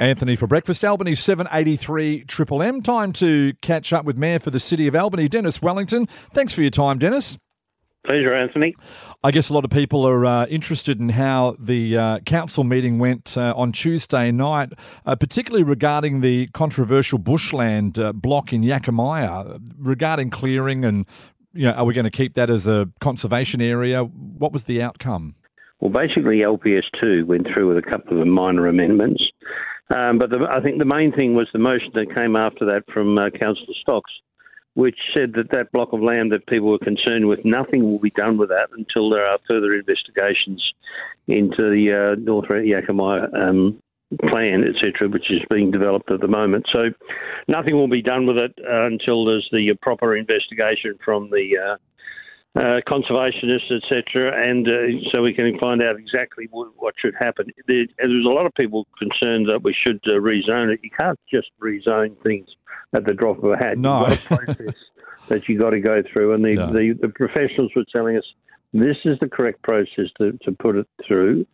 Anthony for breakfast. Albany 783 Triple M. Time to catch up with Mayor for the City of Albany, Dennis Wellington. Thanks for your time, Dennis. Pleasure, Anthony. I guess a lot of people are uh, interested in how the uh, council meeting went uh, on Tuesday night, uh, particularly regarding the controversial bushland uh, block in Yakamia, regarding clearing and, you know, are we going to keep that as a conservation area? What was the outcome? Well, basically, LPS 2 went through with a couple of minor amendments. Um, but the, I think the main thing was the motion that came after that from uh, Councillor Stocks, which said that that block of land that people were concerned with, nothing will be done with that until there are further investigations into the uh, North Yakamia um, plan, etc., which is being developed at the moment. So nothing will be done with it uh, until there's the proper investigation from the uh, uh, conservationists, etc., and uh, so we can find out exactly what, what should happen. There, there's a lot of people concerned that we should uh, rezone it. You can't just rezone things at the drop of a hat. No. You've got a process that you've got to go through, and the, No. the, the professionals were telling us this is the correct process to, to put it through.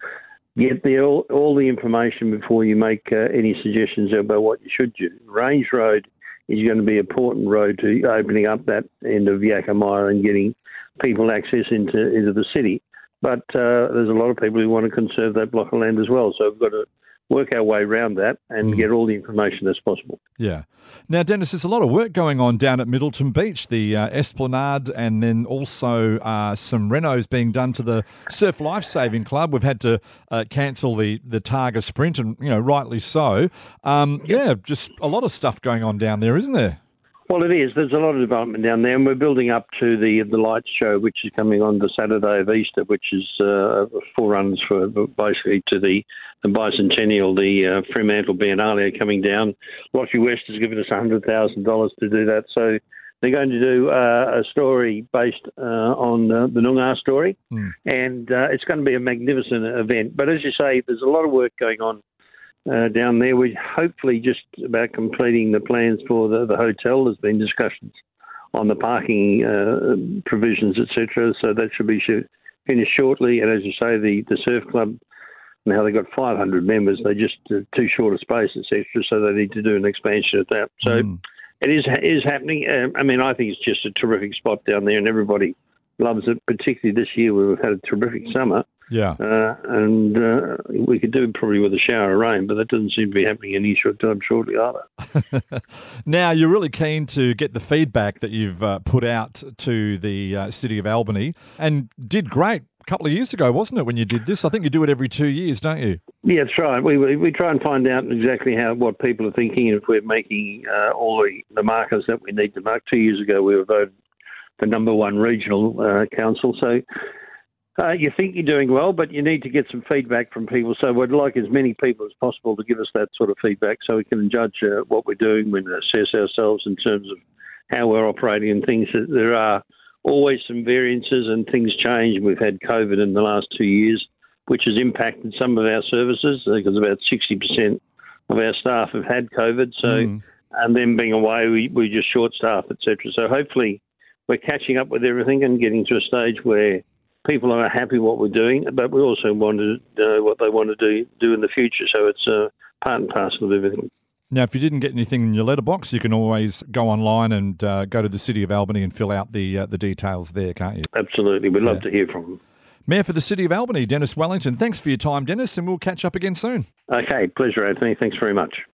Get the, all, all the information before you make uh, any suggestions about what you should do. Range Road is going to be an important road to opening up that end of Yakamia and getting people access into into the city. But uh, there's a lot of people who want to conserve that block of land as well. So we've got to work our way around that and Mm. get all the information that's possible. Yeah. Now, Dennis, there's a lot of work going on down at Middleton Beach, the uh, Esplanade, and then also uh, some renos being done to the Surf Life Saving Club. We've had to uh, cancel the, the Targa Sprint, and, you know, rightly so. Um, yeah, just a lot of stuff going on down there, isn't there? Well, it is. There's a lot of development down there, and we're building up to the the lights show, which is coming on the Saturday of Easter, which is uh, forerunners for basically to the the bicentennial, the uh, Fremantle Biennale coming down. Lotterywest has given us hundred thousand dollars to do that, so they're going to do uh, a story based uh, on uh, the Noongar story, Hmm. and uh, it's going to be a magnificent event. But as you say, there's a lot of work going on uh, down there. We're hopefully just about completing the plans for the, the hotel. There's been discussions on the parking uh, provisions, etc. So that should be sh- finished shortly. And as you say, the, the surf club now they've got 500 members. They're just uh, too short a space, etc. So they need to do an expansion of that. So Mm. it is it is happening. Um, I mean, I think it's just a terrific spot down there, and everybody loves it. Particularly this year, where we've had a terrific summer. Yeah. Uh, and uh, we could do probably with a shower of rain, but that doesn't seem to be happening any short time shortly either. now, you're really keen to get the feedback that you've uh, put out to the uh, City of Albany and did great a couple of years ago, wasn't it, when you did this? I think you do it every two years, don't you? Yeah, that's right. We, we we try and find out exactly how what people are thinking, and if we're making uh, all the, the markers that we need to mark. Two years ago, we were voted the number one regional uh, council, so. Uh, you think you're doing well, but you need to get some feedback from people. So we'd like as many people as possible to give us that sort of feedback, so we can judge uh, what we're doing, we assess ourselves in terms of how we're operating and things. That There are always some variances and things change. We've had COVID in the last two years, which has impacted some of our services because about 60% of our staff have had COVID. So, Mm. and then being away, we, we're just short staff, etc. So hopefully we're catching up with everything and getting to a stage where people are happy what we're doing, but we also want to know what they want to do do in the future. So it's uh, part and parcel of everything. Now, if you didn't get anything in your letterbox, you can always go online and uh, go to the City of Albany and fill out the uh, the details there, can't you? Absolutely, we'd love Yeah. to hear from them. Mayor for the City of Albany, Dennis Wellington. Thanks for your time, Dennis, and we'll catch up again soon. Okay, pleasure, Anthony. Thanks very much.